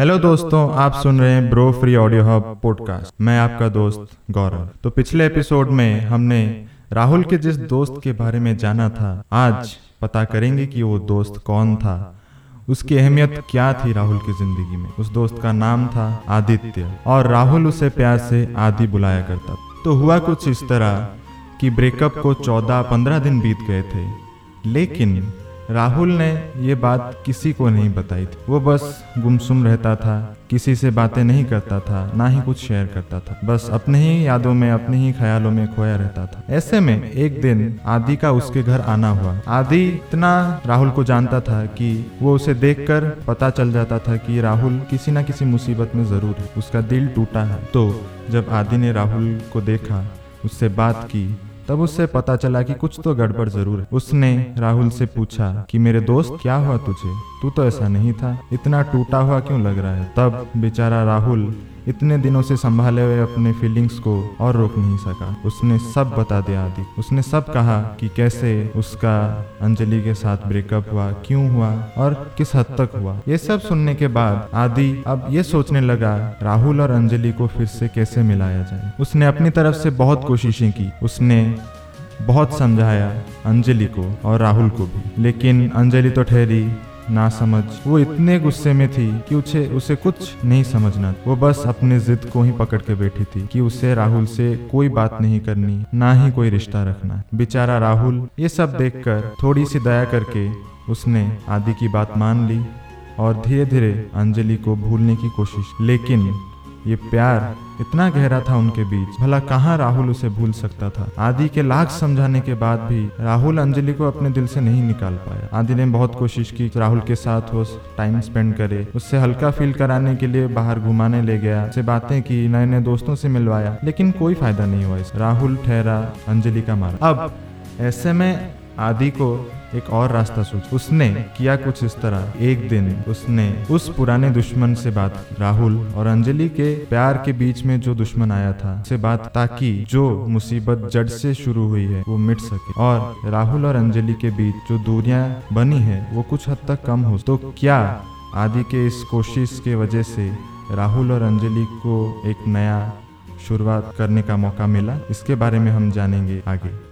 Hello दोस्तों आप सुन रहे हैं bro free audio hub podcast मैं आपका दोस्त गौरव। तो पिछले एपिसोड में हमने राहुल के जिस दोस्त के बारे में जाना था आज पता करेंगे कि वो दोस्त कौन था। उसकी अहमियत क्या थी राहुल की ज़िंदगी में? उस दोस्त का नाम था आदित्य। और राहुल उसे प्यार से आदि बुलाया करता। तो हुआ कुछ इस तरह कि ब्रेकअप को 14-15 दिन बीत गए थे। लेकिन राहुल ने ये बात किसी को नहीं बताई थी। वो बस गुमसुम रहता था, किसी से बातें नहीं करता था, ना ही कुछ शेयर करता था। बस अपने ही यादों में, अपने ही ख्यालों में खोया रहता था। ऐसे में एक दिन आदि का उसके घर आना हुआ। आदि इतना राहुल को जानता था कि वो उसे देखकर पता चल जाता था कि राहुल किसी ना किसी मुसीबत में ज़रूर है। उसका दिल टूटा है। तो जब आदि ने राहुल को देखा, उससे बात की तब उससे पता चला कि कुछ तो गड़बड़ ज़रूर है। उसने राहुल से पूछा कि, मेरे दोस्त, क्या हुआ तुझे? तू तो ऐसा नहीं था। इतना टूटा हुआ क्यों लग रहा है? तब बेचारा राहुल इतने दिनों से संभाले हुए अपने फीलिंग्स को और रोक नहीं सका। उसने सब बता दिया आदि। उसने सब कहा कि कैसे उसका अंजलि के साथ ब्रेकअप हुआ, क्यों हुआ और किस हद तक हुआ। ये सब सुनने के बाद आदि अब ये सोचने लगा, राहुल और अंजलि को फिर से कैसे मिलाया जाए। उसने अपनी तरफ़ से बहुत कोशिशें की। उसने बहुत समझाया अंजलि को और राहुल को भी। लेकिन अंजलि तो ठहरी ना समझ। वो इतने गुस्से में थी कि उसे उसे कुछ नहीं समझना। वो बस अपने जिद को ही पकड़ के बैठी थी कि उसे राहुल से कोई बात नहीं करनी, ना ही कोई रिश्ता रखना। बेचारा राहुल, ये सब देखकर थोड़ी सी दया करके उसने आदि की बात मान ली और धीरे धीरे अंजलि को भूलने की कोशिश। लेकिन ये प्यार इतना गहरा था उनके बीच। भला कहाँ राहुल उसे भूल सकता था? आदि के लाख समझाने के बाद भी राहुल अंजलि को अपने दिल से नहीं निकाल पाया। आदि ने बहुत कोशिश की राहुल के साथ वो टाइम स्पेंड करे। उससे हल्का फील कराने के लिए बाहर घुमाने ले गया। से बातें की नए नए दोस्तों से मिलवाया। लेकिन कोई फ़ायदा नहीं हुआ इस। राहुल ठहरा, अंजलि का मारा। अब ऐसे में आदि को एक और रास्ता सोच। उसने किया कुछ इस तरह। एक दिन उसने उस पुराने दुश्मन से बात राहुल और अंजलि के प्यार के बीच में जो दुश्मन आया था, से बात ताकि जो मुसीबत जड़ से शुरू हुई है, वो मिट सके। और राहुल और अंजलि के बीच जो दूरियाँ बनी है, वो कुछ हद तक कम हो। तो क्या आदि के इस कोशिश के वजह से राहुल और अंजलि को एक नया शुरुआत करने का मौका मिला? इसके बारे में हम जानेंगे आगे।